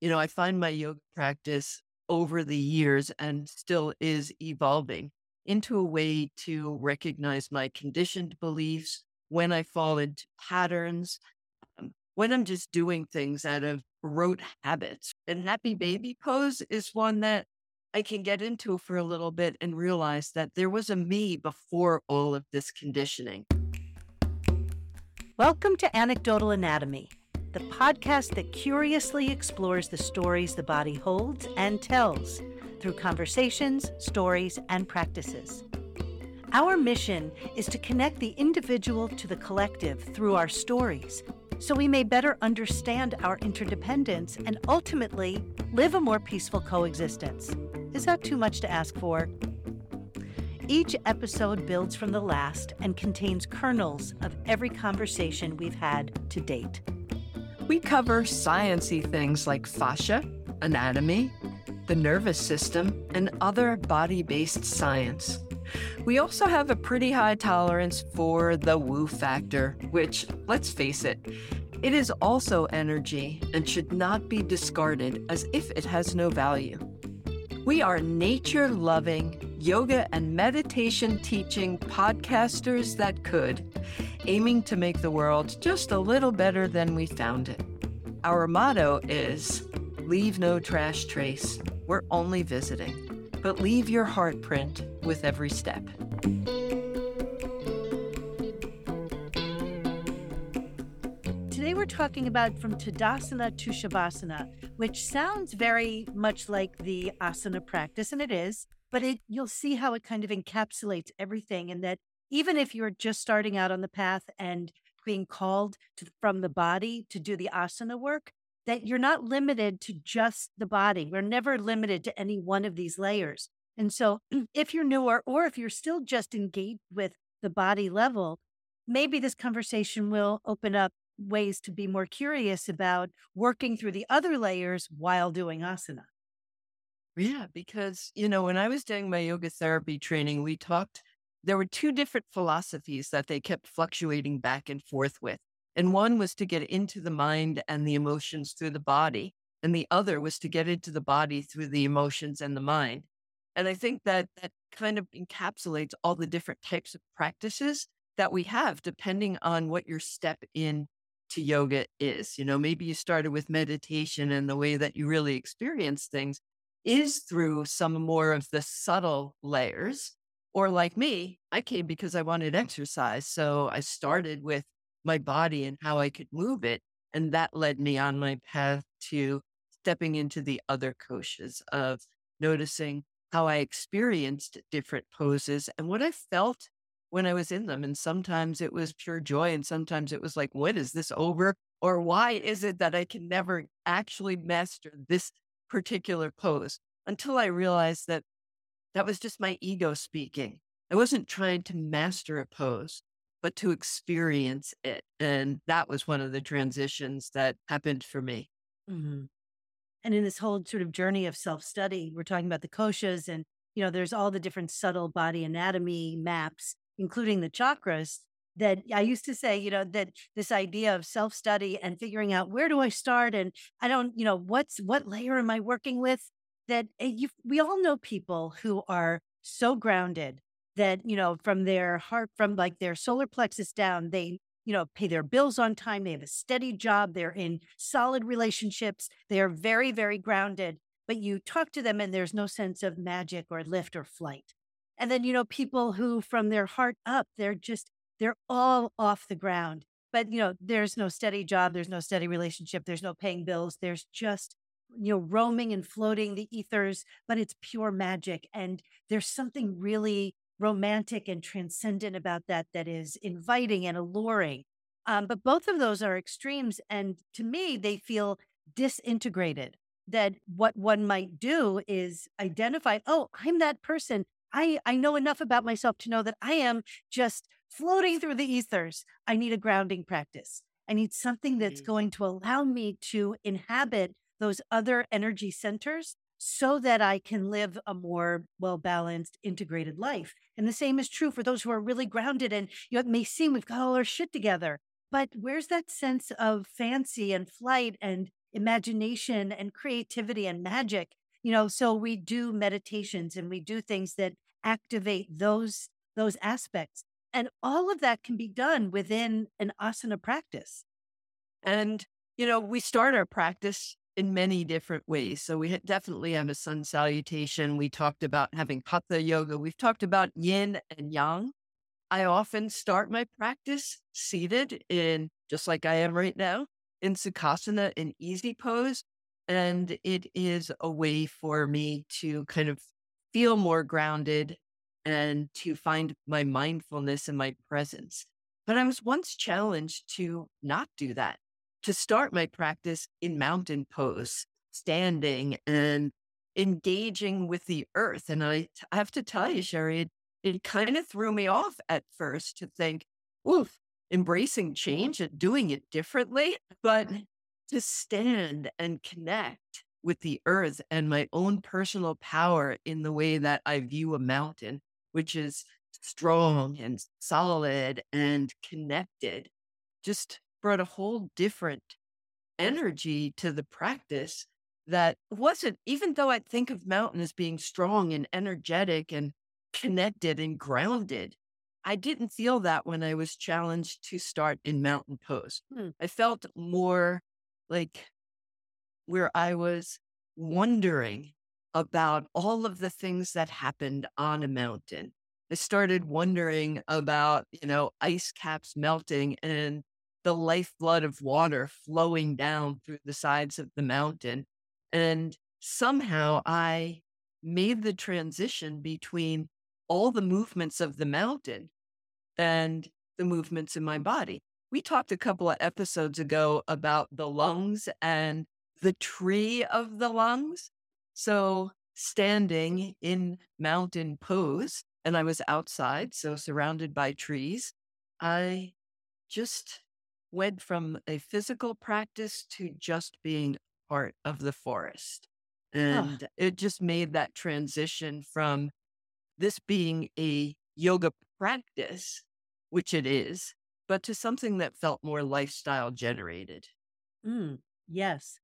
you know, I find my yoga practice over the years and still is evolving into a way to recognize my conditioned beliefs when I fall into patterns, um, when I'm just doing things out of rote habits. And happy baby pose is one that I can get into for a little bit and realize that there was a me before all of this conditioning. Welcome to Anecdotal Anatomy the podcast that curiously explores the stories the body holds and tells through conversations, stories, and practices. Our mission is to connect the individual to the collective through our stories so we may better understand our interdependence and ultimately live a more peaceful coexistence. Is that too much to ask for? Each episode builds from the last and contains kernels of every conversation we've had to date. We cover sciency things like fascia, anatomy, the nervous system, and other body based science. We also have a pretty high tolerance for the woo factor, which, let's face it, it is also energy and should not be discarded as if it has no value. We are nature loving, yoga and meditation teaching podcasters that could, aiming to make the world just a little better than we found it. Our motto is Leave no trash trace. We're only visiting, but leave your heart print with every step. Today we're talking about from Tadasana to Shavasana, which sounds very much like the asana practice, and it is, but it, you'll see how it kind of encapsulates everything, and that even if you're just starting out on the path and being called to, from the body to do the asana work, that you're not limited to just the body. We're never limited to any one of these layers. And so, if you're newer or if you're still just engaged with the body level, maybe this conversation will open up ways to be more curious about working through the other layers while doing asana. Yeah, because, you know, when I was doing my yoga therapy training, we talked there were two different philosophies that they kept fluctuating back and forth with. And one was to get into the mind and the emotions through the body. And the other was to get into the body through the emotions and the mind. And I think that that kind of encapsulates all the different types of practices that we have, depending on what your step in to yoga is. You know, maybe you started with meditation and the way that you really experience things is through some more of the subtle layers or like me, I came because I wanted exercise. So I started with my body and how I could move it. And that led me on my path to stepping into the other koshas of noticing how I experienced different poses and what I felt when I was in them. And sometimes it was pure joy. And sometimes it was like, when is this over? Or why is it that I can never actually master this particular pose until I realized that that was just my ego speaking. I wasn't trying to master a pose, but to experience it. And that was one of the transitions that happened for me. Mm-hmm. And in this whole sort of journey of self study, we're talking about the koshas and, you know, there's all the different subtle body anatomy maps, including the chakras that I used to say, you know, that this idea of self study and figuring out where do I start and I don't, you know, what's what layer am I working with? that eh, you, we all know people who are so grounded that, you know, from their heart, from like their solar plexus down, they, you know, pay their bills on time. They have a steady job. They're in solid relationships. They are very, very grounded. But you talk to them and there's no sense of magic or lift or flight. And then, you know, people who from their heart up, they're just, they're all off the ground. But, you know, there's no steady job. There's no steady relationship. There's no paying bills. There's just you know, roaming and floating the ethers, but it's pure magic. And there's something really romantic and transcendent about that that is inviting and alluring. Um, but both of those are extremes. And to me, they feel disintegrated. That what one might do is identify, oh, I'm that person. I, I know enough about myself to know that I am just floating through the ethers. I need a grounding practice. I need something that's mm-hmm. going to allow me to inhabit those other energy centers so that I can live a more well balanced, integrated life. And the same is true for those who are really grounded and you know, it may seem we've got all our shit together, but where's that sense of fancy and flight and imagination and creativity and magic. You know, so we do meditations and we do things that activate those those aspects. And all of that can be done within an asana practice. And, you know, we start our practice in many different ways. So we definitely have a sun salutation. We talked about having hatha yoga. We've talked about yin and yang. I often start my practice seated in just like I am right now in Sukhasana in easy pose. And it is a way for me to kind of feel more grounded and to find my mindfulness and my presence. But I was once challenged to not do that, to start my practice in mountain pose, standing and engaging with the earth. And I, I have to tell you, Sherry, it, it kind of threw me off at first to think, oof, embracing change and doing it differently. But to stand and connect with the earth and my own personal power in the way that I view a mountain, which is strong and solid and connected, just brought a whole different energy to the practice that wasn't, even though I think of mountain as being strong and energetic and connected and grounded, I didn't feel that when I was challenged to start in mountain pose. Hmm. I felt more like where I was wondering about all of the things that happened on a mountain. I started wondering about, you know, ice caps melting and the lifeblood of water flowing down through the sides of the mountain. And somehow I made the transition between all the movements of the mountain and the movements in my body. We talked a couple of episodes ago about the lungs and the tree of the lungs. So, standing in mountain pose, and I was outside, so surrounded by trees, I just went from a physical practice to just being part of the forest. And oh. it just made that transition from this being a yoga practice, which it is, but to something that felt more lifestyle generated. Mm, yes.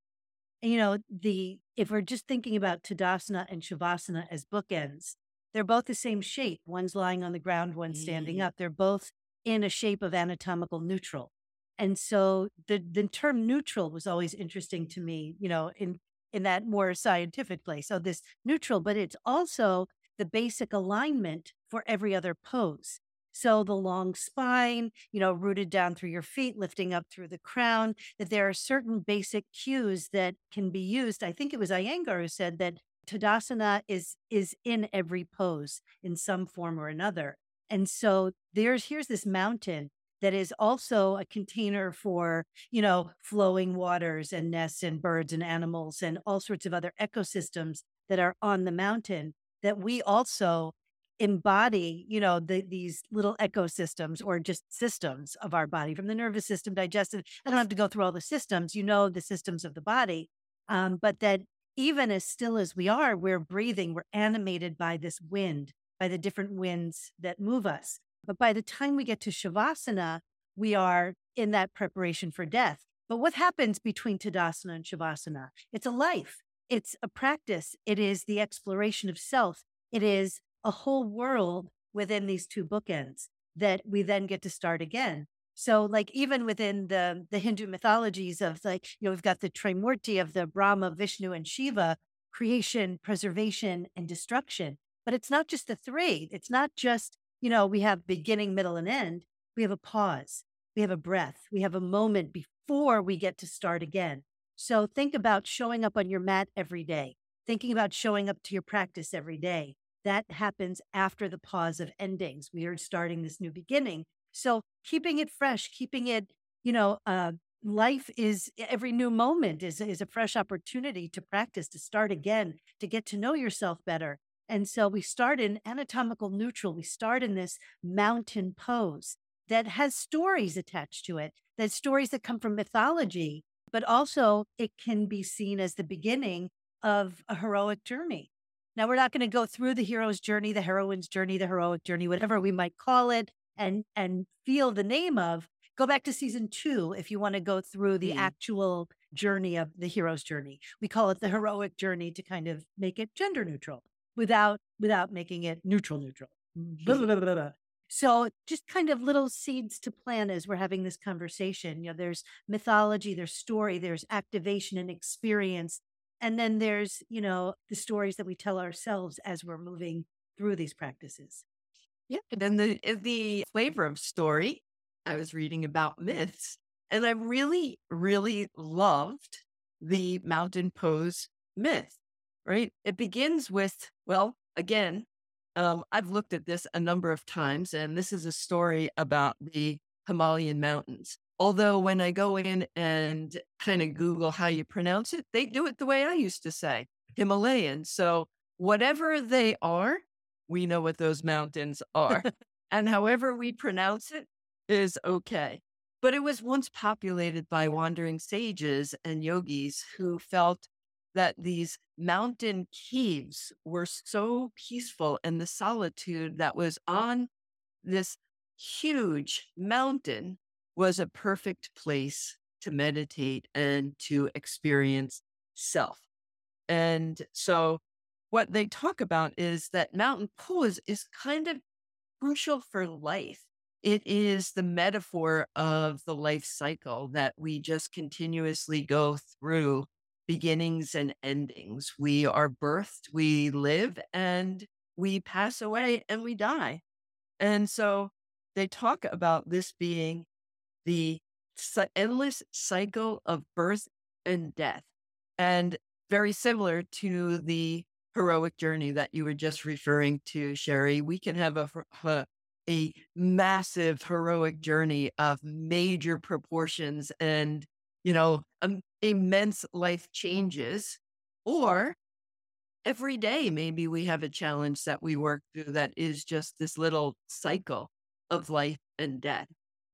You know, the if we're just thinking about Tadasana and Shavasana as bookends, they're both the same shape. One's lying on the ground, one's standing mm. up. They're both in a shape of anatomical neutral. And so the the term neutral was always interesting to me, you know, in in that more scientific place. So this neutral, but it's also the basic alignment for every other pose. So the long spine, you know, rooted down through your feet, lifting up through the crown, that there are certain basic cues that can be used. I think it was Iyengar who said that Tadasana is is in every pose in some form or another. And so there's here's this mountain that is also a container for, you know, flowing waters and nests and birds and animals and all sorts of other ecosystems that are on the mountain that we also embody, you know, the, these little ecosystems or just systems of our body from the nervous system, digestive. I don't have to go through all the systems, you know, the systems of the body. Um, but that even as still as we are, we're breathing, we're animated by this wind, by the different winds that move us. But by the time we get to Shavasana, we are in that preparation for death. But what happens between Tadasana and Shavasana? It's a life, it's a practice, it is the exploration of self, it is a whole world within these two bookends that we then get to start again. So, like even within the the Hindu mythologies of like, you know, we've got the Trimurti of the Brahma, Vishnu, and Shiva, creation, preservation, and destruction. But it's not just the three. It's not just you know, we have beginning, middle, and end. We have a pause, we have a breath, we have a moment before we get to start again. So think about showing up on your mat every day, thinking about showing up to your practice every day. That happens after the pause of endings. We are starting this new beginning. So keeping it fresh, keeping it, you know, uh, life is every new moment is, is a fresh opportunity to practice, to start again, to get to know yourself better, and so we start in anatomical neutral. We start in this mountain pose that has stories attached to it, that stories that come from mythology, but also it can be seen as the beginning of a heroic journey. Now, we're not going to go through the hero's journey, the heroine's journey, the heroic journey, whatever we might call it, and, and feel the name of. Go back to season two if you want to go through the mm. actual journey of the hero's journey. We call it the heroic journey to kind of make it gender neutral without without making it neutral neutral. Blah, blah, blah, so just kind of little seeds to plant as we're having this conversation. You know, there's mythology, there's story, there's activation and experience. And then there's, you know, the stories that we tell ourselves as we're moving through these practices. Yeah. And then the eh, the flavor of story, I was reading about myths, and I really, really loved the mountain pose myth. Right. It begins with, well, again, um, I've looked at this a number of times, and this is a story about the Himalayan mountains. Although when I go in and kind of Google how you pronounce it, they do it the way I used to say Himalayan. So whatever they are, we know what those mountains are. and however we pronounce it is okay. But it was once populated by wandering sages and yogis who felt that these mountain caves were so peaceful and the solitude that was on this huge mountain was a perfect place to meditate and to experience self. And so, what they talk about is that mountain pose is kind of crucial for life. It is the metaphor of the life cycle that we just continuously go through beginnings and endings. We are birthed, we live, and we pass away and we die. And so they talk about this being the endless cycle of birth and death. And very similar to the heroic journey that you were just referring to, Sherry, we can have a, a, a massive heroic journey of major proportions and you know, um, immense life changes. Or every day, maybe we have a challenge that we work through that is just this little cycle of life and death.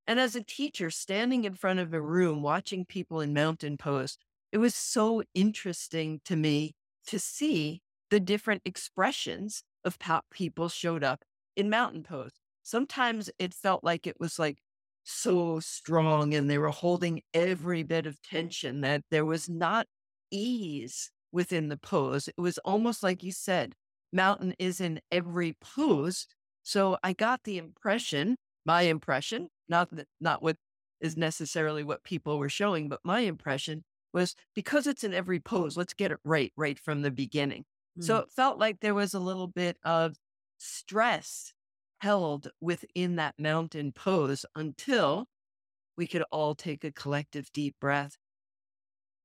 And as a teacher, standing in front of a room, watching people in mountain pose, it was so interesting to me to see the different expressions of how people showed up in mountain pose. Sometimes it felt like it was like so strong and they were holding every bit of tension that there was not ease within the pose. It was almost like you said, mountain is in every pose. So I got the impression, my impression, not that, not what is necessarily what people were showing, but my impression was because it's in every pose, let's get it right, right from the beginning. Mm. So it felt like there was a little bit of stress held within that mountain pose until we could all take a collective deep breath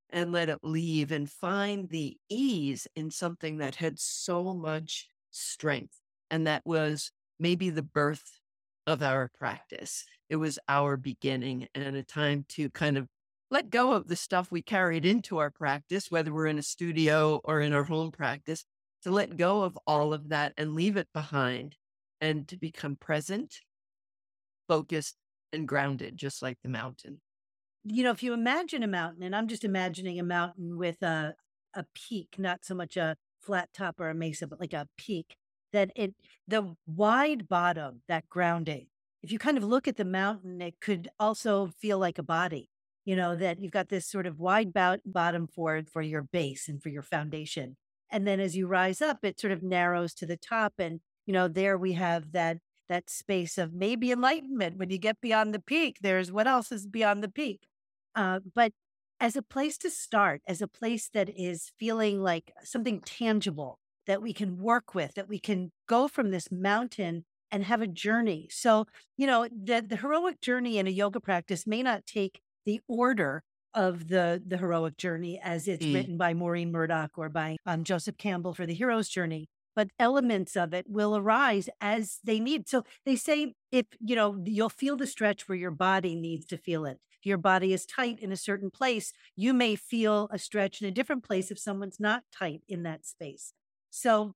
and let it leave and find the ease in something that had so much strength. And that was maybe the birth of our practice. It was our beginning and a time to kind of let go of the stuff we carried into our practice, whether we're in a studio or in our home practice, to let go of all of that and leave it behind and to become present, focused, and grounded, just like the mountain. You know, if you imagine a mountain, and I'm just imagining a mountain with a, a peak, not so much a flat top or a mesa, but like a peak, that it, the wide bottom, that grounding, if you kind of look at the mountain, it could also feel like a body, you know, that you've got this sort of wide bout, bottom for, for your base and for your foundation. And then as you rise up, it sort of narrows to the top and you know, there we have that that space of maybe enlightenment when you get beyond the peak. There's what else is beyond the peak. Uh, but as a place to start, as a place that is feeling like something tangible that we can work with, that we can go from this mountain and have a journey. So, you know, the, the heroic journey in a yoga practice may not take the order of the the heroic journey as it's mm. written by Maureen Murdock or by um, Joseph Campbell for the hero's journey but elements of it will arise as they need. So they say if, you know, you'll feel the stretch where your body needs to feel it. If your body is tight in a certain place, you may feel a stretch in a different place if someone's not tight in that space. So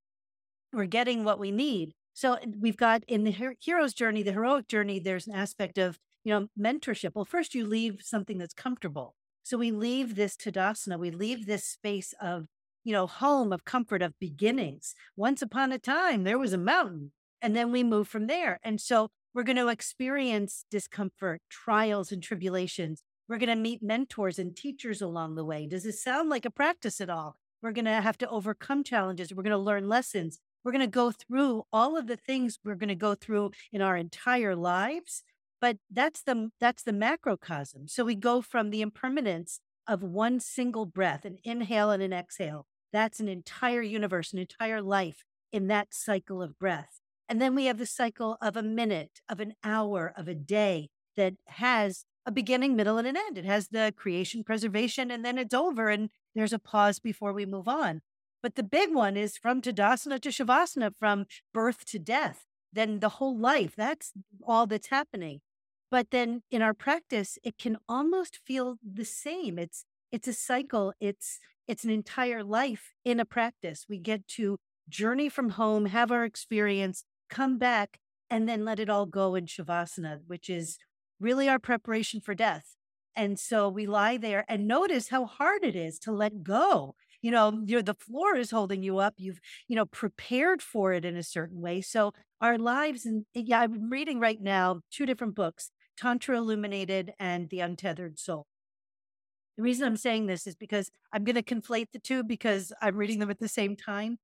we're getting what we need. So we've got in the hero's journey, the heroic journey, there's an aspect of, you know, mentorship. Well, first you leave something that's comfortable. So we leave this Tadasana, we leave this space of you know, home of comfort of beginnings. Once upon a time, there was a mountain, and then we move from there. And so we're going to experience discomfort, trials, and tribulations. We're going to meet mentors and teachers along the way. Does it sound like a practice at all? We're going to have to overcome challenges. We're going to learn lessons. We're going to go through all of the things we're going to go through in our entire lives. But that's the that's the macrocosm. So we go from the impermanence of one single breath, an inhale and an exhale. That's an entire universe, an entire life in that cycle of breath. And then we have the cycle of a minute, of an hour, of a day that has a beginning, middle, and an end. It has the creation, preservation, and then it's over and there's a pause before we move on. But the big one is from Tadasana to Shavasana, from birth to death, then the whole life. That's all that's happening. But then in our practice, it can almost feel the same. It's it's a cycle. It's it's an entire life in a practice. We get to journey from home, have our experience, come back, and then let it all go in Shavasana, which is really our preparation for death. And so we lie there and notice how hard it is to let go. You know, um, you're, the floor is holding you up. You've, you know, prepared for it in a certain way. So our lives, and eh, yeah, I'm reading right now two different books Tantra Illuminated and The Untethered Soul. The reason I'm saying this is because I'm going to conflate the two because I'm reading them at the same time.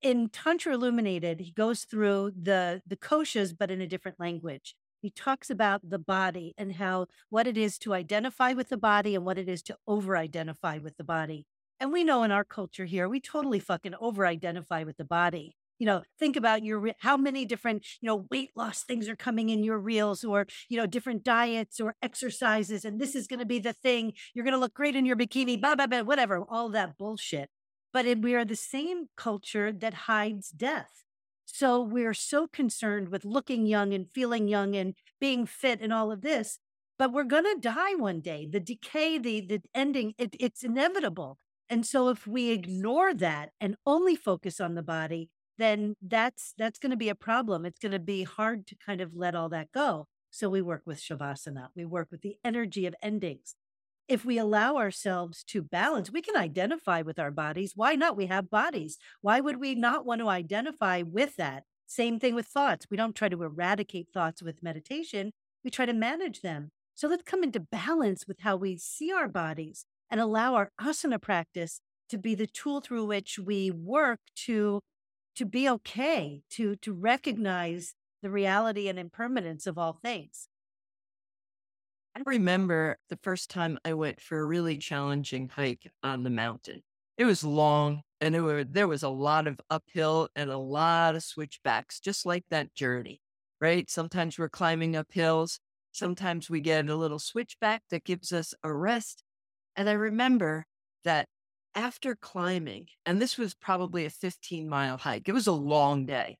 In Tantra Illuminated, he goes through the the koshas, but in a different language. He talks about the body and how what it is to identify with the body and what it is to over identify with the body. And we know in our culture here, we totally fucking over identify with the body. You know, think about your how many different, you know, weight loss things are coming in your reels or, you know, different diets or exercises. And this is going to be the thing. You're going to look great in your bikini, blah, blah, blah, whatever, all that bullshit. But it, we are the same culture that hides death. So we're so concerned with looking young and feeling young and being fit and all of this, but we're going to die one day. The decay, the the ending, it, it's inevitable. And so if we ignore that and only focus on the body, then that's that's going to be a problem. It's going to be hard to kind of let all that go. So we work with shavasana. We work with the energy of endings if we allow ourselves to balance, we can identify with our bodies. Why not? We have bodies. Why would we not want to identify with that? Same thing with thoughts. We don't try to eradicate thoughts with meditation, we try to manage them. So let's come into balance with how we see our bodies and allow our asana practice to be the tool through which we work to to be okay, to to recognize the reality and impermanence of all things. I remember the first time I went for a really challenging hike on the mountain. It was long and it were, there was a lot of uphill and a lot of switchbacks, just like that journey, right? Sometimes we're climbing up hills. Sometimes we get a little switchback that gives us a rest. And I remember that after climbing, and this was probably a 15 mile hike, it was a long day.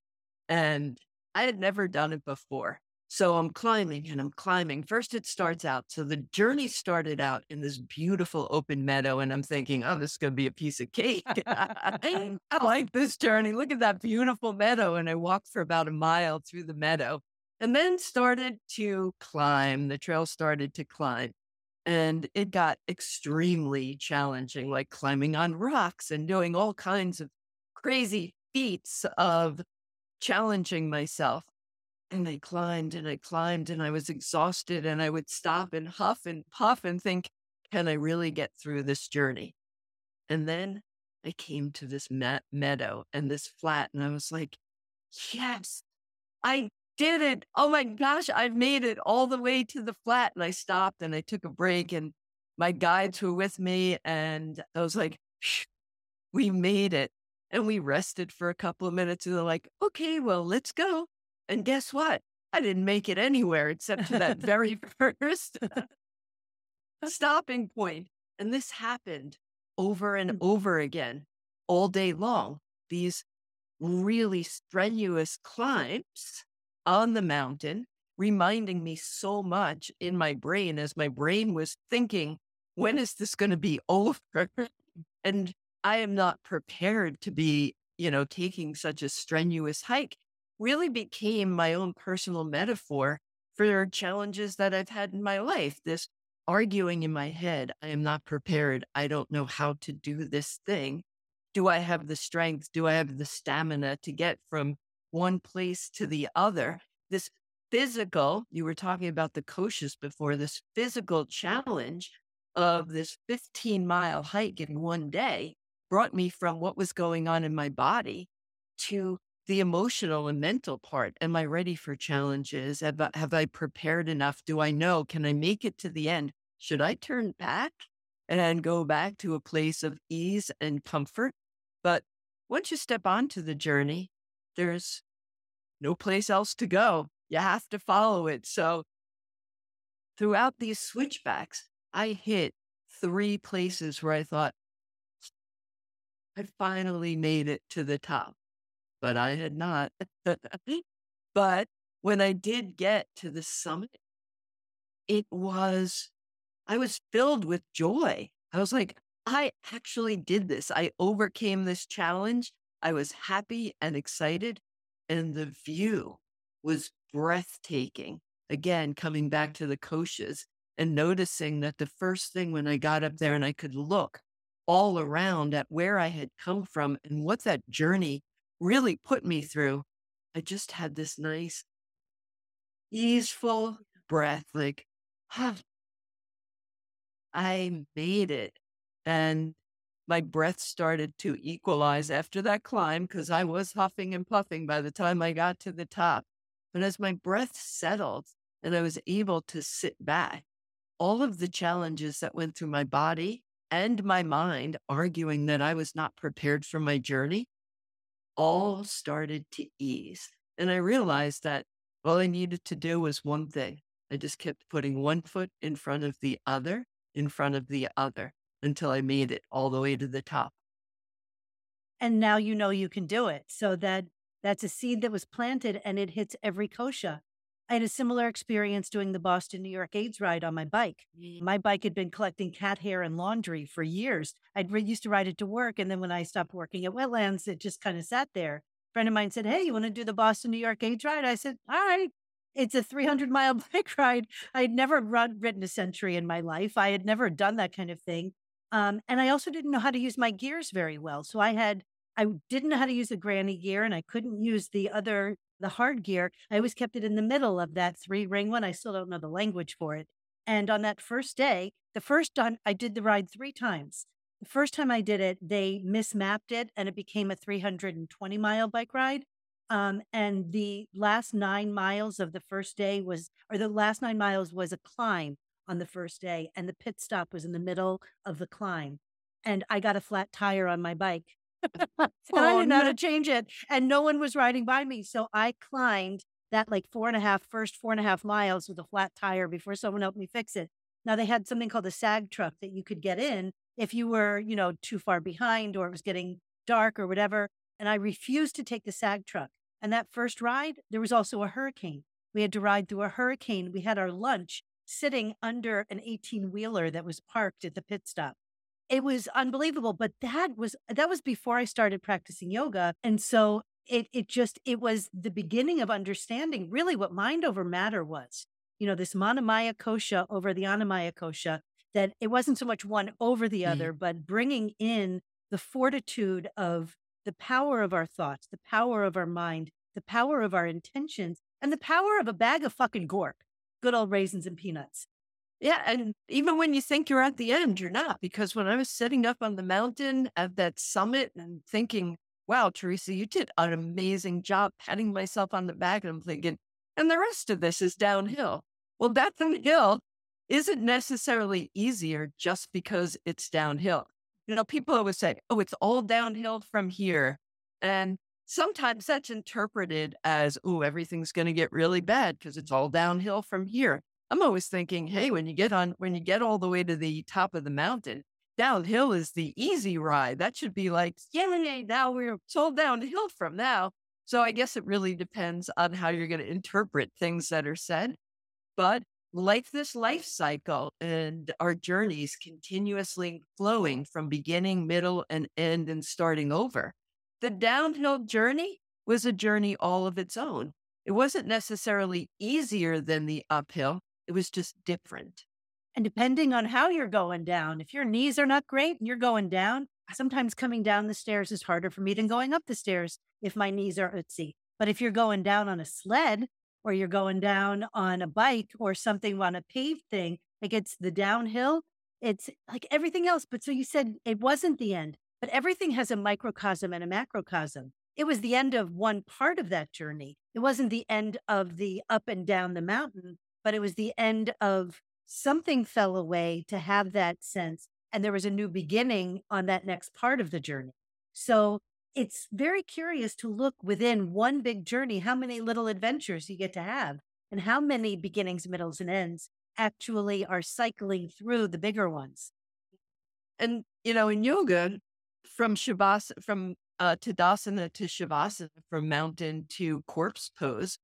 And I had never done it before. So I'm climbing and I'm climbing. First, it starts out. So the journey started out in this beautiful open meadow. And I'm thinking, oh, this is going to be a piece of cake. I like this journey. Look at that beautiful meadow. And I walked for about a mile through the meadow and then started to climb. The trail started to climb. And it got extremely challenging, like climbing on rocks and doing all kinds of crazy feats of challenging myself. And I climbed and I climbed and I was exhausted and I would stop and huff and puff and think, can I really get through this journey? And then I came to this meadow and this flat and I was like, yes, I did it. Oh my gosh, I've made it all the way to the flat. And I stopped and I took a break and my guides were with me and I was like, we made it. And we rested for a couple of minutes and they're like, okay, well, let's go. And guess what? I didn't make it anywhere except to that very first stopping point. And this happened over and mm. over again all day long. These really strenuous climbs on the mountain, reminding me so much in my brain as my brain was thinking, when is this going to be over? and I am not prepared to be, you know, taking such a strenuous hike really became my own personal metaphor for challenges that I've had in my life. This arguing in my head, I am not prepared. I don't know how to do this thing. Do I have the strength? Do I have the stamina to get from one place to the other? This physical, you were talking about the koshas before, this physical challenge of this 15 mile hike in one day brought me from what was going on in my body to the emotional and mental part. Am I ready for challenges? Have I, have I prepared enough? Do I know? Can I make it to the end? Should I turn back and go back to a place of ease and comfort? But once you step onto the journey, there's no place else to go. You have to follow it. So throughout these switchbacks, I hit three places where I thought, I finally made it to the top, but I had not. but when I did get to the summit, it was, I was filled with joy. I was like, I actually did this. I overcame this challenge. I was happy and excited, and the view was breathtaking. Again, coming back to the koshas and noticing that the first thing when I got up there and I could look all around at where I had come from and what that journey really put me through, I just had this nice, easeful breath like, huh, I made it. And my breath started to equalize after that climb because I was huffing and puffing by the time I got to the top. But as my breath settled and I was able to sit back, all of the challenges that went through my body and my mind, arguing that I was not prepared for my journey, all started to ease. And I realized that all I needed to do was one thing. I just kept putting one foot in front of the other, in front of the other, until I made it all the way to the top. And now you know you can do it. So that that's a seed that was planted and it hits every kosha. I had a similar experience doing the Boston, New York AIDS ride on my bike. My bike had been collecting cat hair and laundry for years. I'd re- used to ride it to work. And then when I stopped working at wetlands, it just kind of sat there. A friend of mine said, Hey, you want to do the Boston, New York AIDS ride? I said, All right. It's a 300 mile bike ride. I had never run, ridden a century in my life. I had never done that kind of thing. Um, and I also didn't know how to use my gears very well. So I had I didn't know how to use the granny gear and I couldn't use the other, the hard gear. I always kept it in the middle of that three ring one. I still don't know the language for it. And on that first day, the first time I did the ride three times. The first time I did it, they mismapped it and it became a 320 mile bike ride. Um, and the last nine miles of the first day was, or the last nine miles was a climb on the first day. And the pit stop was in the middle of the climb. And I got a flat tire on my bike and I oh, didn't know how to change it. And no one was riding by me. So I climbed that like four and a half, first four and a half miles with a flat tire before someone helped me fix it. Now they had something called a sag truck that you could get in if you were, you know, too far behind or it was getting dark or whatever. And I refused to take the sag truck. And that first ride, there was also a hurricane. We had to ride through a hurricane. We had our lunch sitting under an 18 wheeler that was parked at the pit stop it was unbelievable. But that was that was before I started practicing yoga. And so it it just it was the beginning of understanding really what mind over matter was. You know, this manomaya kosha over the Annamaya kosha, that it wasn't so much one over the mm-hmm. other, but bringing in the fortitude of the power of our thoughts, the power of our mind, the power of our intentions, and the power of a bag of fucking gorp, good old raisins and peanuts. Yeah. And even when you think you're at the end, you're not. Because when I was sitting up on the mountain at that summit and thinking, wow, Teresa, you did an amazing job patting myself on the back. And I'm thinking, and the rest of this is downhill. Well, downhill isn't necessarily easier just because it's downhill. You know, people always say, oh, it's all downhill from here. And sometimes that's interpreted as, oh, everything's going to get really bad because it's all downhill from here. I'm always thinking, hey, when you get on, when you get all the way to the top of the mountain, downhill is the easy ride. That should be like, yeah, now we're sold downhill from now. So I guess it really depends on how you're going to interpret things that are said. But like this life cycle and our journeys continuously flowing from beginning, middle, and end and starting over, the downhill journey was a journey all of its own. It wasn't necessarily easier than the uphill, it was just different. And depending on how you're going down, if your knees are not great and you're going down, sometimes coming down the stairs is harder for me than going up the stairs if my knees are utsy. But if you're going down on a sled, or you're going down on a bike or something on a paved thing, like it's the downhill, it's like everything else. But so you said it wasn't the end, but everything has a microcosm and a macrocosm. It was the end of one part of that journey. It wasn't the end of the up and down the mountain, but it was the end of something fell away to have that sense. And there was a new beginning on that next part of the journey. So it's very curious to look within one big journey, how many little adventures you get to have and how many beginnings, middles, and ends actually are cycling through the bigger ones. And, you know, in yoga, from Shavasana, from uh, Tadasana to Shavasana, from mountain to corpse pose,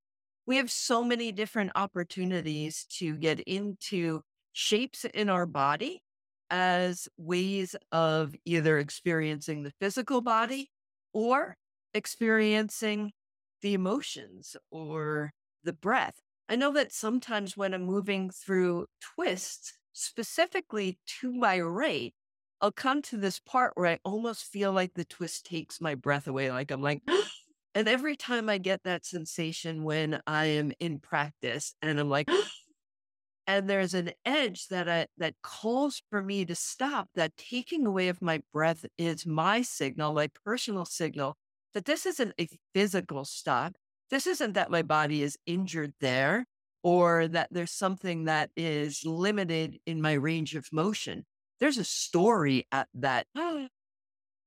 we have so many different opportunities to get into shapes in our body as ways of either experiencing the physical body or experiencing the emotions or the breath. I know that sometimes when I'm moving through twists, specifically to my right, I'll come to this part where I almost feel like the twist takes my breath away. Like I'm like, oh, and every time I get that sensation when I am in practice and I'm like, and there's an edge that I, that calls for me to stop that taking away of my breath is my signal my personal signal that this isn't a physical stop. This isn't that my body is injured there or that there's something that is limited in my range of motion. There's a story at that oh,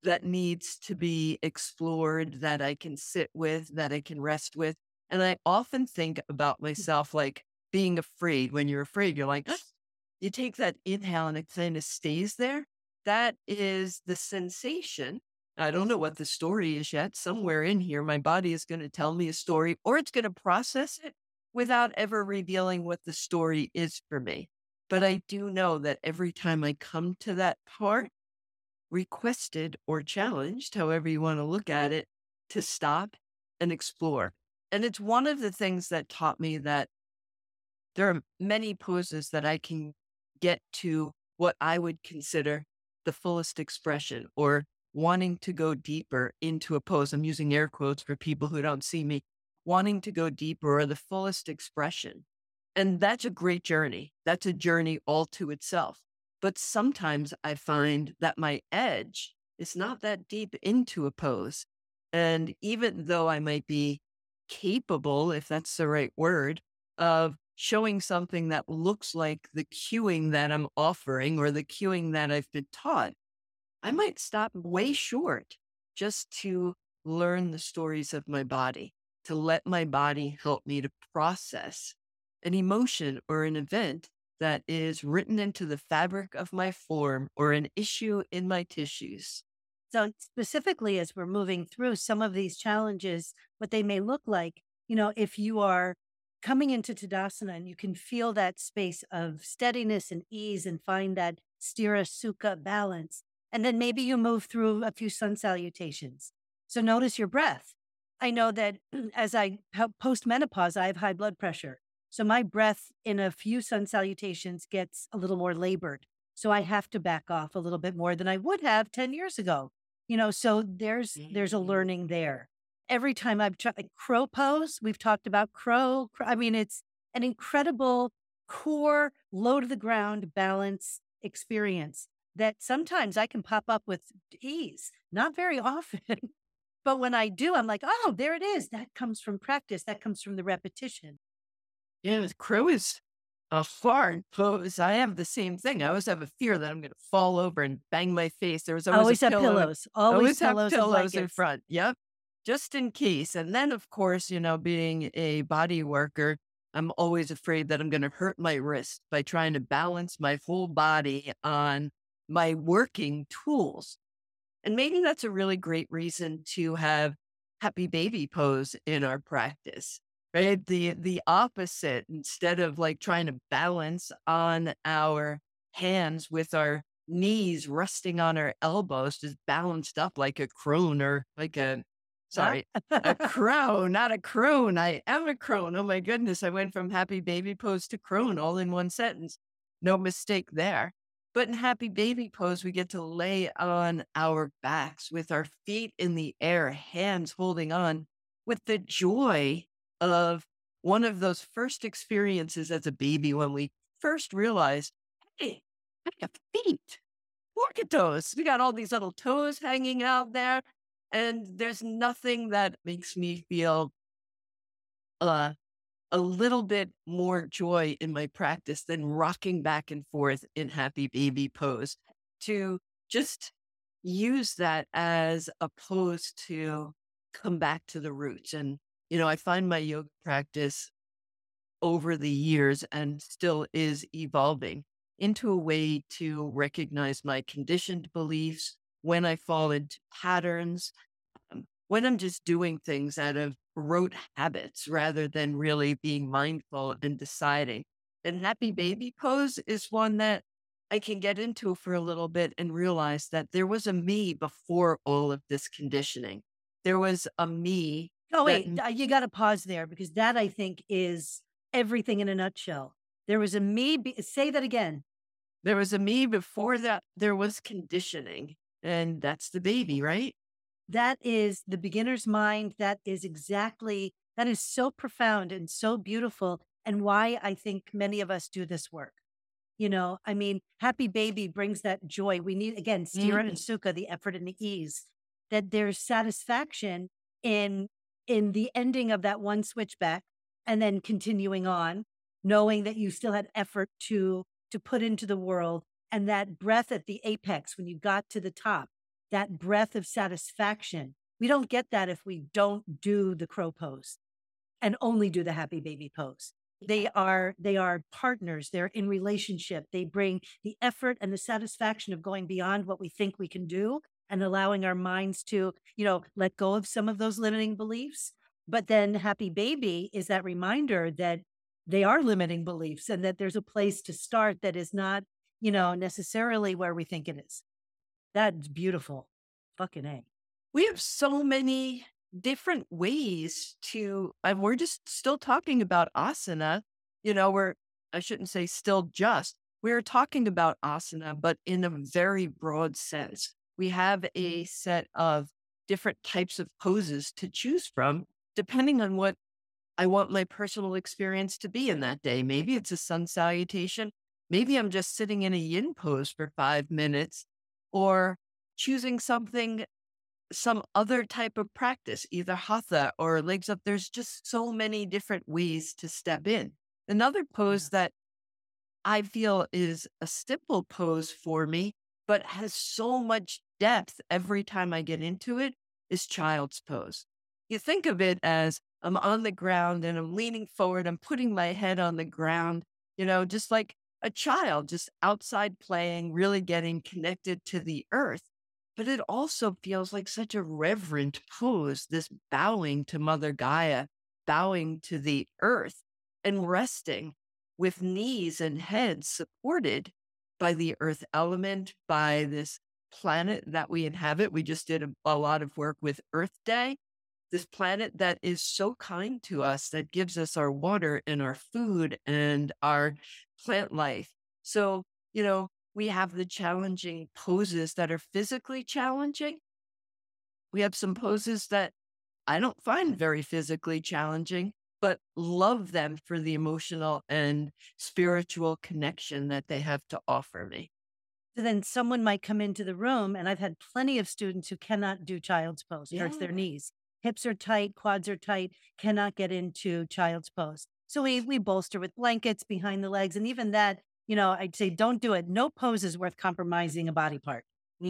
that needs to be explored that i can sit with that i can rest with and i often think about hmm. myself like being afraid. When you're afraid, you're like, you take that inhale and it kind of stays there. That is the sensation. I don't know what the story is yet. Somewhere in here, my body is going to tell me a story or it's going to process it without ever revealing what the story is for me. But I do know that every time I come to that part, requested or challenged, however you want to look at it, to stop and explore. And it's one of the things that taught me that there are many poses that I can get to what I would consider the fullest expression or wanting to go deeper into a pose. I'm using air quotes for people who don't see me, wanting to go deeper or the fullest expression. And that's a great journey. That's a journey all to itself. But sometimes I find that my edge is not that deep into a pose. And even though I might be capable, if that's the right word, of showing something that looks like the cueing that I'm offering or the cueing that I've been taught, I might stop way short just to learn the stories of my body, to let my body help me to process an emotion or an event that is written into the fabric of my form or an issue in my tissues. So, specifically, as we're moving through some of these challenges, what they may look like, you know, if you are coming into Tadasana and you can feel that space of steadiness and ease and find that Sthira Sukha balance. And then maybe you move through a few sun salutations. So notice your breath. I know that as I post menopause, I have high blood pressure. So my breath in a few sun salutations gets a little more labored. So I have to back off a little bit more than I would have 10 years ago. You know, so there's there's a mm. learning there every time I've tried like crow pose, we've talked about crow, crow. I mean, it's an incredible core, low to the ground balance experience that sometimes I can pop up with ease, not very often. but when I do, I'm like, oh, there it is. That comes from practice. That comes from the repetition. Yeah, crow is a hard pose. I have the same thing. I always have a fear that I'm going to fall over and bang my face. There was always, always have pillow. pillows. Always, always pillows have pillows in front. Yep just in case. And then, of course, you know, being a body worker, I'm always afraid that I'm going to hurt my wrist by trying to balance my whole body on my working tools. And maybe that's a really great reason to have happy baby pose in our practice, right? The, the opposite, instead of like trying to balance on our hands with our knees resting on our elbows, just balanced up like a crone or like a Sorry, a crow, not a crone. I am a crone. Oh my goodness. I went from happy baby pose to crone all in one sentence. No mistake there. But in happy baby pose, we get to lay on our backs with our feet in the air, hands holding on with the joy of one of those first experiences as a baby when we first realized, hey, I have feet. Look at those. We got all these little toes hanging out there. And there's nothing that makes me feel uh, a little bit more joy in my practice than rocking back and forth in happy baby pose to just use that as a pose to come back to the roots. And, you know, I find my yoga practice over the years and still is evolving into a way to recognize my conditioned beliefs when I fall into patterns, um, when I'm just doing things out of rote habits rather than really being mindful and deciding. And happy baby pose is one that I can get into for a little bit and realize that there was a me before all of this conditioning. There was a me. Oh, wait, that, you got to pause there because that I think is everything in a nutshell. There was a me. Be, say that again. There was a me before that. There was conditioning, and that's the baby, right? That is the beginner's mind. That is exactly, that is so profound and so beautiful, and why I think many of us do this work. You know, I mean, happy baby brings that joy. We need, again, sthira mm. and sukha, the effort and the ease, that there's satisfaction in in the ending of that one switchback and then continuing on, knowing that you still had effort to to put into the world and that breath at the apex when you got to the top, that breath of satisfaction. We don't get that if we don't do the crow pose and only do the happy baby pose. They are they are partners. They're in relationship. They bring the effort and the satisfaction of going beyond what we think we can do and allowing our minds to, you know, let go of some of those limiting beliefs. But then happy baby is that reminder that they are limiting beliefs and that there's a place to start that is not, you know, necessarily where we think it is. That's beautiful. Fucking A. We have so many different ways to, and we're just still talking about asana. You know, we're, I shouldn't say still just, we're talking about asana, but in a very broad sense. We have a mm-hmm. set of different types of poses to choose from, depending on what I want my personal experience to be in that day. Maybe it's a sun salutation. Maybe I'm just sitting in a yin pose for five minutes or choosing something, some other type of practice, either hatha or legs up. There's just so many different ways to step in. Another pose that I feel is a simple pose for me, but has so much depth every time I get into it is child's pose. You think of it as I'm on the ground and I'm leaning forward. I'm putting my head on the ground, you know, just like a child, just outside playing, really getting connected to the earth. But it also feels like such a reverent pose, this bowing to Mother Gaia, bowing to the earth and resting with knees and head supported by the earth element, by this planet that we inhabit. We just did a, a lot of work with Earth Day this planet that is so kind to us, that gives us our water and our food and our plant life. So, you know, we have the challenging poses that are physically challenging. We have some poses that I don't find very physically challenging, but love them for the emotional and spiritual connection that they have to offer me. So then someone might come into the room, and I've had plenty of students who cannot do child's pose, yeah. hurts their knees hips are tight, quads are tight, cannot get into child's pose. So we we bolster with blankets behind the legs, and even that, you know, I'd say don't do it. No pose is worth compromising a body part.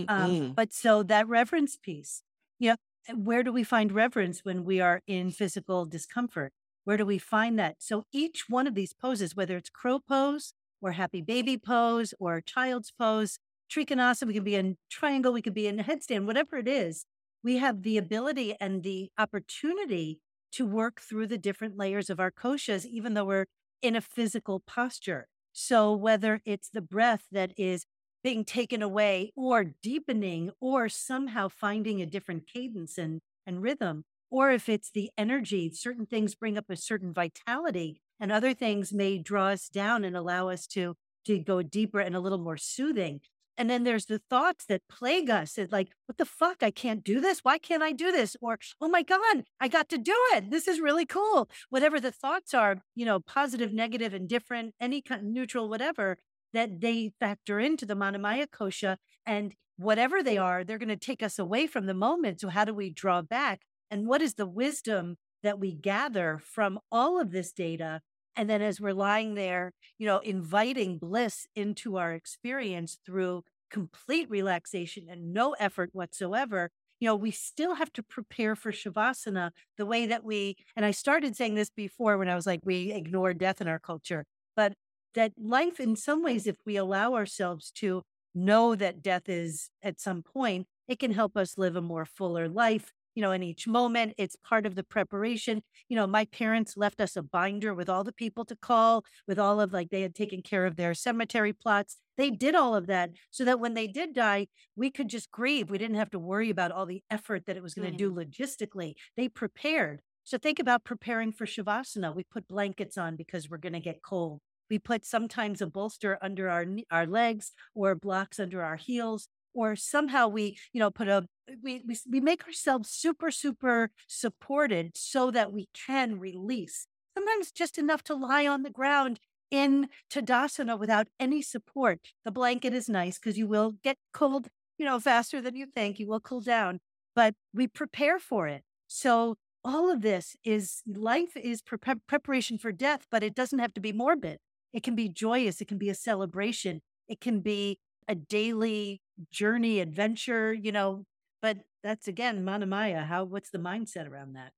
Um, but so that reverence piece, yeah, where do we find reverence when we are in physical discomfort? Where do we find that? So each one of these poses, whether it's crow pose or happy baby pose or child's pose, trikonasana, we can be in triangle, we could be in a headstand, whatever it is, we have the ability and the opportunity to work through the different layers of our koshas, even though we're in a physical posture. So, whether it's the breath that is being taken away or deepening or somehow finding a different cadence and, and rhythm, or if it's the energy, certain things bring up a certain vitality and other things may draw us down and allow us to, to go deeper and a little more soothing. And then there's the thoughts that plague us. It's like, what the fuck? I can't do this. Why can't I do this? Or, oh my God, I got to do it. This is really cool. Whatever the thoughts are, you know, positive, negative, indifferent, any kind neutral, whatever, that they factor into the Manomaya Kosha. And whatever they are, they're going to take us away from the moment. So how do we draw back? And what is the wisdom that we gather from all of this data and then as we're lying there, you know, inviting bliss into our experience through complete relaxation and no effort whatsoever, you know, we still have to prepare for Shavasana the way that we, and I started saying this before when I was like, we ignore death in our culture, but that life, in some ways, if we allow ourselves to know that death is at some point, it can help us live a more fuller life you know, in each moment. It's part of the preparation. You know, my parents left us a binder with all the people to call, with all of like they had taken care of their cemetery plots. They did all of that so that when they did die, we could just grieve. We didn't have to worry about all the effort that it was going to do logistically. They prepared. So think about preparing for Shavasana. We put blankets on because we're going to get cold. We put sometimes a bolster under our our legs or blocks under our heels or somehow we, you know, put a we, we we make ourselves super super supported so that we can release. Sometimes just enough to lie on the ground in Tadasana without any support. The blanket is nice because you will get cold, you know, faster than you think. You will cool down, but we prepare for it. So all of this is life is pre- preparation for death, but it doesn't have to be morbid. It can be joyous. It can be a celebration. It can be a daily journey, adventure, you know, but that's again, Manomaya. How, what's the mindset around that?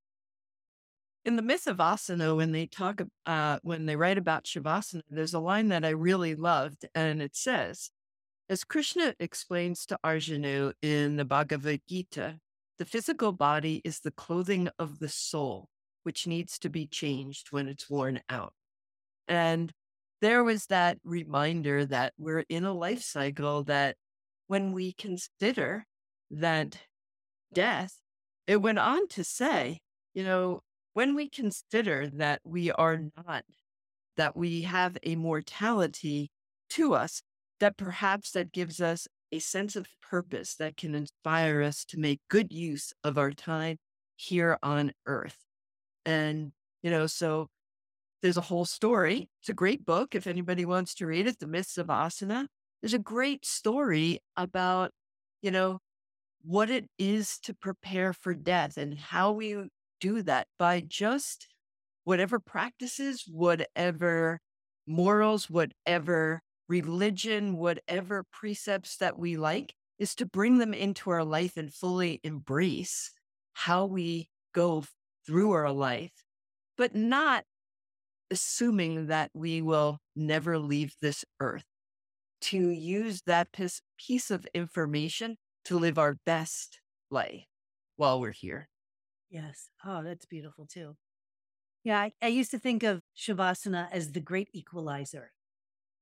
In the myth of Asana, when they talk, uh, when they write about Shavasana, there's a line that I really loved, and it says, as Krishna explains to Arjuna in the Bhagavad Gita, the physical body is the clothing of the soul, which needs to be changed when it's worn out. And there was that reminder that we're in a life cycle that when we consider that death, it went on to say, you know, when we consider that we are not, that we have a mortality to us, that perhaps that gives us a sense of purpose that can inspire us to make good use of our time here on earth. And, you know, so there's a whole story. It's a great book. If anybody wants to read it, The Myths of Asana. There's a great story about, you know, what it is to prepare for death and how we do that by just whatever practices, whatever morals, whatever religion, whatever precepts that we like, is to bring them into our life and fully embrace how we go through our life, but not assuming that we will never leave this earth, to use that piece of information to live our best life while we're here. Yes. Oh, that's beautiful too. Yeah, I, I used to think of Shavasana as the great equalizer.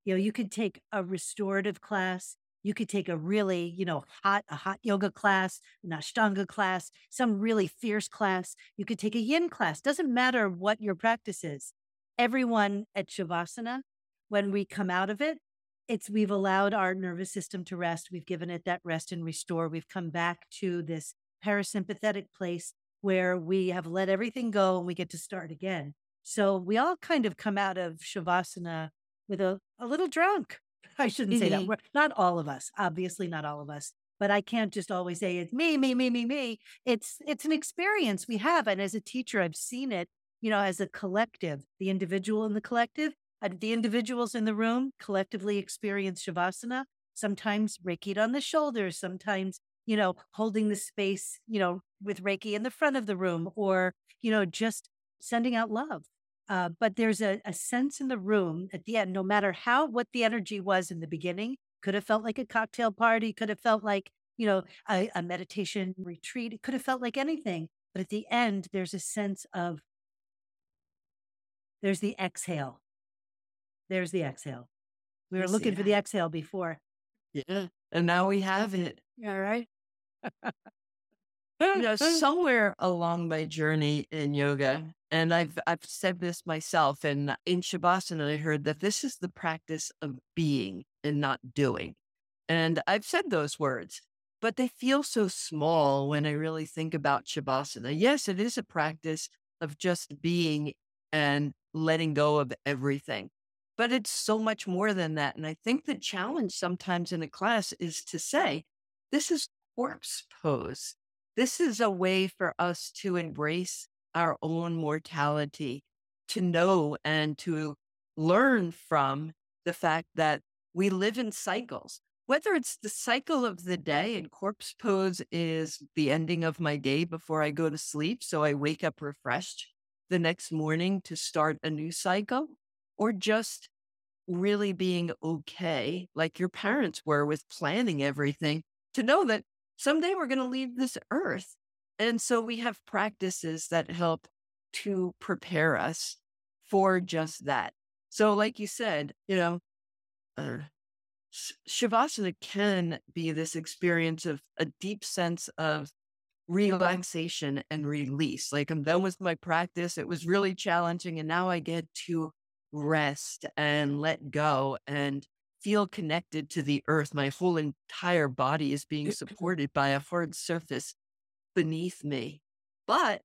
You know, you could take a restorative class, you could take a really, you know, hot, a hot yoga class, an Ashtanga class, some really fierce class. You could take a yin class. Doesn't matter what your practice is everyone at Shavasana, when we come out of it, it's we've allowed our nervous system to rest. We've given it that rest and restore. We've come back to this parasympathetic place where we have let everything go and we get to start again. So we all kind of come out of Shavasana with a, a little drunk. I shouldn't say that. Mm-hmm. We're, not all of us, obviously not all of us, but I can't just always say it's me, me, me, me, me. It's it's an experience we have. And as a teacher, I've seen it you know, as a collective, the individual and the collective, uh, the individuals in the room collectively experience Shavasana, sometimes Reiki on the shoulders, sometimes, you know, holding the space, you know, with Reiki in the front of the room, or, you know, just sending out love. Uh, but there's a, a sense in the room at the end, no matter how, what the energy was in the beginning, could have felt like a cocktail party, could have felt like, you know, a, a meditation retreat, it could have felt like anything. But at the end, there's a sense of there's the exhale. There's the exhale. We were looking for the exhale before. Yeah. And now we have it. Yeah, right. you know, somewhere along my journey in yoga, and I've I've said this myself, and in Shavasana, I heard that this is the practice of being and not doing. And I've said those words, but they feel so small when I really think about Shavasana. Yes, it is a practice of just being and letting go of everything. But it's so much more than that. And I think the challenge sometimes in a class is to say, this is corpse pose. This is a way for us to embrace our own mortality, to know and to learn from the fact that we live in cycles. Whether it's the cycle of the day and corpse pose is the ending of my day before I go to sleep. So I wake up refreshed the next morning to start a new cycle, or just really being okay, like your parents were with planning everything to know that someday we're going to leave this earth. And so we have practices that help to prepare us for just that. So, like you said, you know, uh, Shavasana can be this experience of a deep sense of relaxation and release. Like I'm done with my practice. It was really challenging. And now I get to rest and let go and feel connected to the earth. My whole entire body is being supported by a hard surface beneath me. But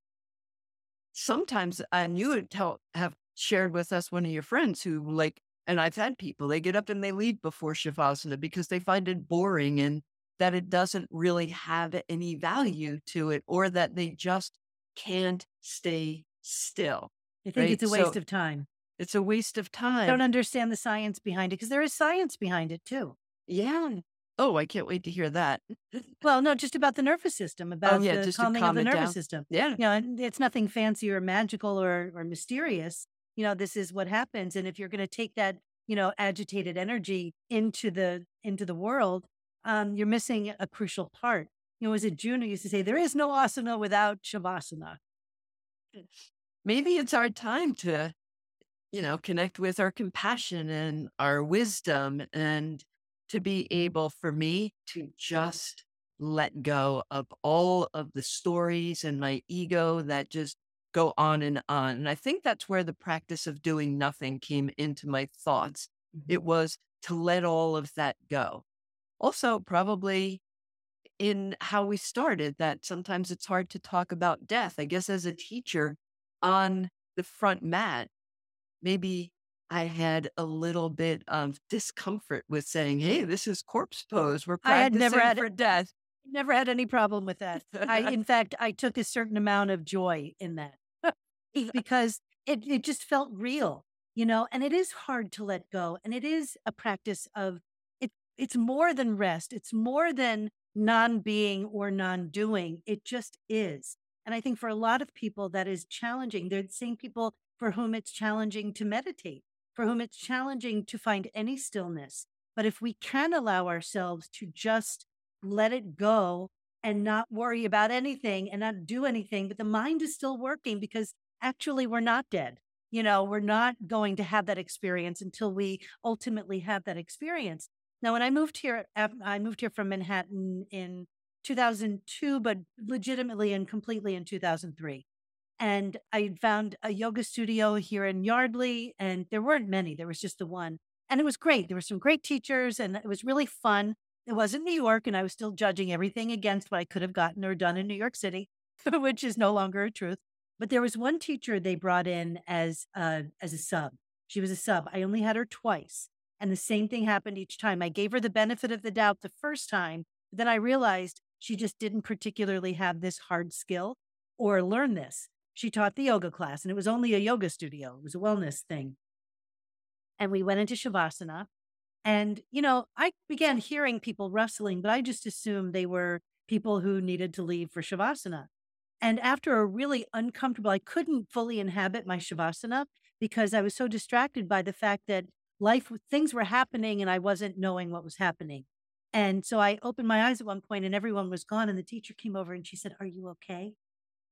sometimes, and you would tell, have shared with us one of your friends who, like, and I've had people, they get up and they leave before Shavasana because they find it boring and that it doesn't really have any value to it or that they just can't stay still. I think right? it's a waste so of time. It's a waste of time. I don't understand the science behind it because there is science behind it too. Yeah. Oh, I can't wait to hear that. well, no, just about the nervous system, oh, about oh, yeah, the calming calm of the nervous down. system. Yeah. You know, it's nothing fancy or magical or, or mysterious. You know, this is what happens. And if you're going to take that, you know, agitated energy into the into the world, um, you're missing a crucial part. You know, as a June who used to say, there is no asana without shavasana. Maybe it's our time to, you know, connect with our compassion and our wisdom and to be able for me to just let go of all of the stories and my ego that just go on and on. And I think that's where the practice of doing nothing came into my thoughts. Mm-hmm. It was to let all of that go. Also, probably in how we started, that sometimes it's hard to talk about death. I guess as a teacher on the front mat, maybe I had a little bit of discomfort with saying, "Hey, this is corpse pose. We're practicing I had never had for death." Never had any problem with that. I, in fact, I took a certain amount of joy in that because it it just felt real, you know. And it is hard to let go, and it is a practice of it's more than rest. It's more than non being or non doing. It just is. And I think for a lot of people, that is challenging. They're the same people for whom it's challenging to meditate, for whom it's challenging to find any stillness. But if we can allow ourselves to just let it go and not worry about anything and not do anything, but the mind is still working because actually we're not dead. You know, we're not going to have that experience until we ultimately have that experience. Now, when I moved here, uh, I moved here from Manhattan in 2002, but legitimately and completely in 2003. And I found a yoga studio here in Yardley, and there weren't many, there was just the one. And it was great. There were some great teachers, and it was really fun. It was in New York, and I was still judging everything against what I could have gotten or done in New York City, which is no longer a truth. But there was one teacher they brought in as a, as a sub. She was a sub. I only had her twice. And the same thing happened each time. I gave her the benefit of the doubt the first time. Then I realized she just didn't particularly have this hard skill or learn this. She taught the yoga class, and it was only a yoga studio, it was a wellness thing. And we went into Shavasana. And, you know, I began hearing people rustling, but I just assumed they were people who needed to leave for Shavasana. And after a really uncomfortable, I couldn't fully inhabit my Shavasana because I was so distracted by the fact that life, things were happening and I wasn't knowing what was happening. And so I opened my eyes at one point and everyone was gone. And the teacher came over and she said, Are you okay?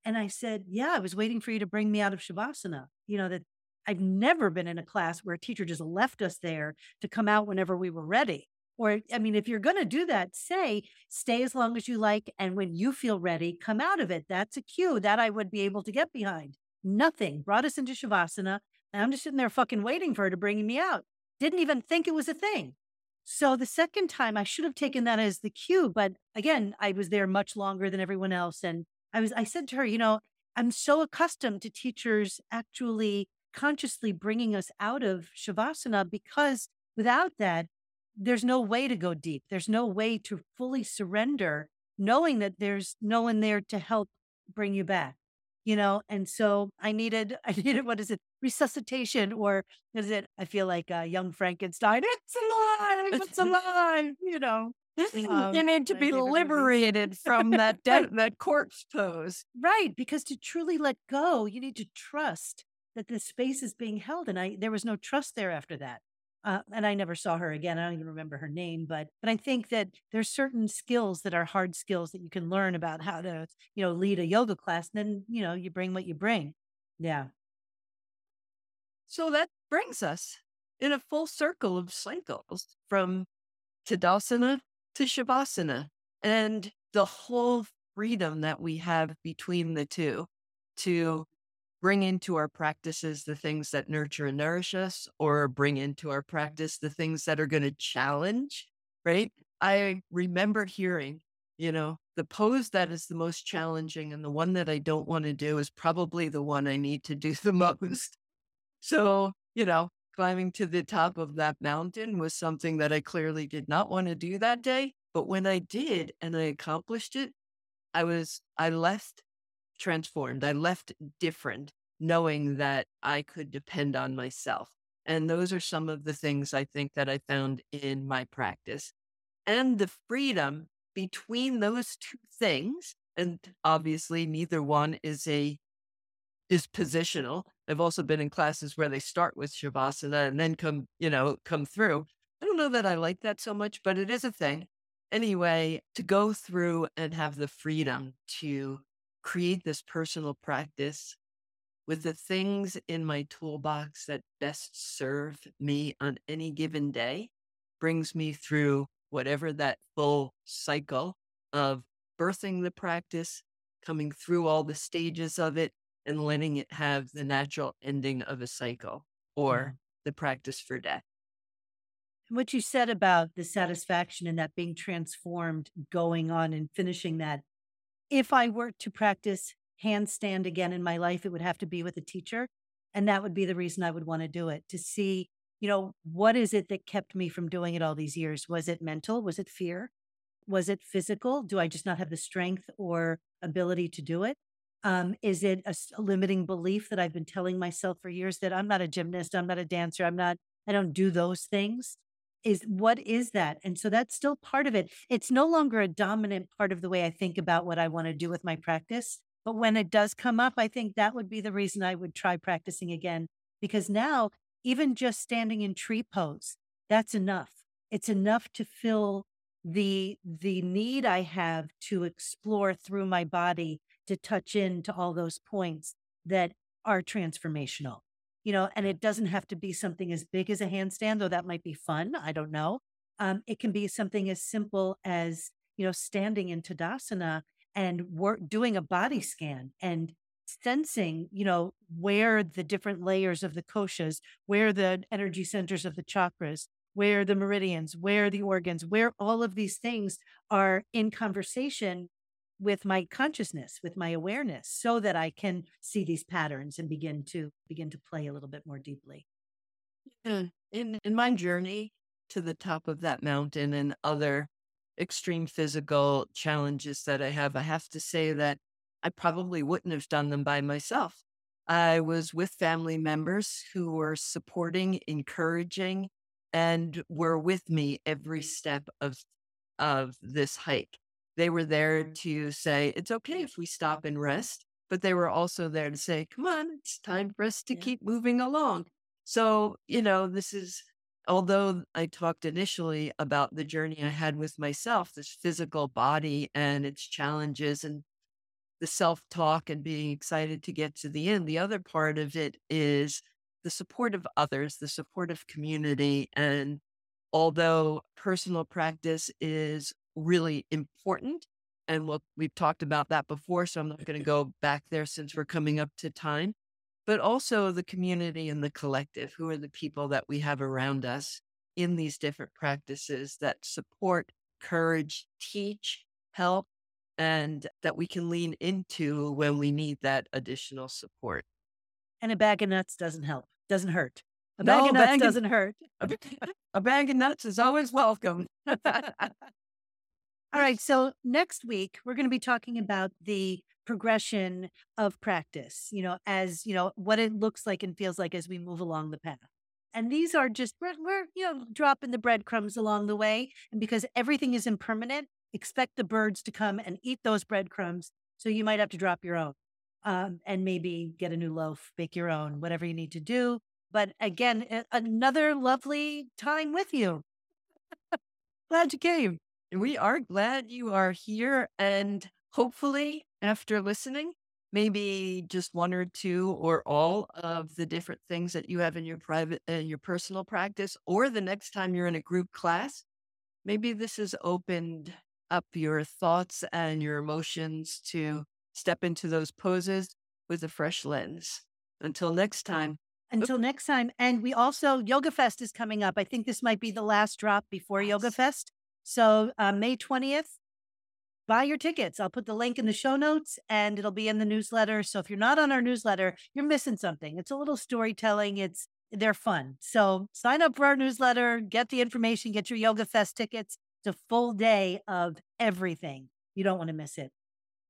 And I said, Yeah, I was waiting for you to bring me out of Shavasana. You know, that I've never been in a class where a teacher just left us there to come out whenever we were ready. Or, I mean, if you're going to do that, say, stay as long as you like. And when you feel ready, come out of it. That's a cue that I would be able to get behind. Nothing brought us into Shavasana. And I'm just sitting there fucking waiting for her to bring me out. Didn't even think it was a thing. So the second time I should have taken that as the cue, but again, I was there much longer than everyone else. And I was, I said to her, you know, I'm so accustomed to teachers actually consciously bringing us out of Shavasana because without that, there's no way to go deep. There's no way to fully surrender, knowing that there's no one there to help bring you back you know and so i needed i needed what is it resuscitation or is it i feel like a young frankenstein it's alive it's alive you know um, you need to be liberated from that de- that corpse pose? Right because to truly let go you need to trust that the space is being held and i there was no trust there after that uh, and I never saw her again. I don't even remember her name, but but I think that there's certain skills that are hard skills that you can learn about how to, you know, lead a yoga class. And then, you know, you bring what you bring. Yeah. So that brings us in a full circle of cycles from Tadasana to Shavasana and the whole freedom that we have between the two to bring into our practices the things that nurture and nourish us, or bring into our practice the things that are going to challenge, right? I remember hearing, you know, the pose that is the most challenging and the one that I don't want to do is probably the one I need to do the most. So, you know, climbing to the top of that mountain was something that I clearly did not want to do that day. But when I did and I accomplished it, I was, I left transformed. I left different, knowing that I could depend on myself. And those are some of the things I think that I found in my practice. And the freedom between those two things, and obviously neither one is a is positional. I've also been in classes where they start with Shavasana and then come, you know, come through. I don't know that I like that so much, but it is a thing. Anyway, to go through and have the freedom to create this personal practice with the things in my toolbox that best serve me on any given day brings me through whatever that full cycle of birthing the practice, coming through all the stages of it, and letting it have the natural ending of a cycle or yeah. the practice for death. What you said about the satisfaction and that being transformed, going on and finishing that if I were to practice handstand again in my life, it would have to be with a teacher. And that would be the reason I would want to do it to see, you know, what is it that kept me from doing it all these years? Was it mental? Was it fear? Was it physical? Do I just not have the strength or ability to do it? Um, is it a, a limiting belief that I've been telling myself for years that I'm not a gymnast, I'm not a dancer, I'm not, I don't do those things? Is what is that? And so that's still part of it. It's no longer a dominant part of the way I think about what I want to do with my practice. But when it does come up, I think that would be the reason I would try practicing again. Because now, even just standing in tree pose, that's enough. It's enough to fill the the need I have to explore through my body to touch into all those points that are transformational you know, and it doesn't have to be something as big as a handstand, though that might be fun. I don't know. Um, it can be something as simple as, you know, standing in Tadasana and work, doing a body scan and sensing, you know, where the different layers of the koshas, where the energy centers of the chakras, where the meridians, where the organs, where all of these things are in conversation with my consciousness with my awareness so that i can see these patterns and begin to begin to play a little bit more deeply. In in my journey to the top of that mountain and other extreme physical challenges that i have i have to say that i probably wouldn't have done them by myself. I was with family members who were supporting encouraging and were with me every step of of this hike they were there to say, it's okay if we stop and rest, but they were also there to say, come on, it's time for us to yeah. keep moving along. So, you know, this is, although I talked initially about the journey I had with myself, this physical body and its challenges and the self talk and being excited to get to the end, the other part of it is the support of others, the support of community. And although personal practice is really important. And we'll, we've talked about that before, so I'm not going to go back there since we're coming up to time. But also the community and the collective, who are the people that we have around us in these different practices that support, courage, teach, help, and that we can lean into when we need that additional support. And a bag of nuts doesn't help, doesn't hurt. A bag no, of nuts bag doesn't of, hurt. A, bag of nuts is always welcome. All right. So next week, we're going to be talking about the progression of practice, you know, as, you know, what it looks like and feels like as we move along the path. And these are just, we're, we're, you know, dropping the breadcrumbs along the way. And because everything is impermanent, expect the birds to come and eat those breadcrumbs. So you might have to drop your own um, and maybe get a new loaf, bake your own, whatever you need to do. But again, another lovely time with you. Glad you came. We are glad you are here. And hopefully, after listening, maybe just one or two or all of the different things that you have in your private and uh, your personal practice, or the next time you're in a group class, maybe this has opened up your thoughts and your emotions to step into those poses with a fresh lens. Until next time. Until next time. And we also, Yoga Fest is coming up. I think this might be the last drop before yes. Yoga Fest. So uh, May 20th, buy your tickets. I'll put the link in the show notes and it'll be in the newsletter. So if you're not on our newsletter, you're missing something. It's a little storytelling. It's they're fun. So sign up for our newsletter, get the information, get your Yoga Fest tickets. It's a full day of everything. You don't want to miss it.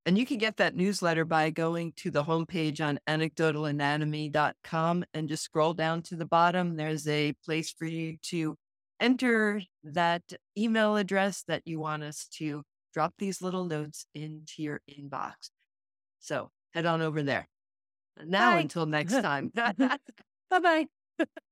And you can get that newsletter by going to the homepage on anecdotalanatomy.com and just scroll down to the bottom. There's a place for you to enter that email address that you want us to drop these little notes into your inbox. So head on over there. Now, Bye. until next time. bye bye.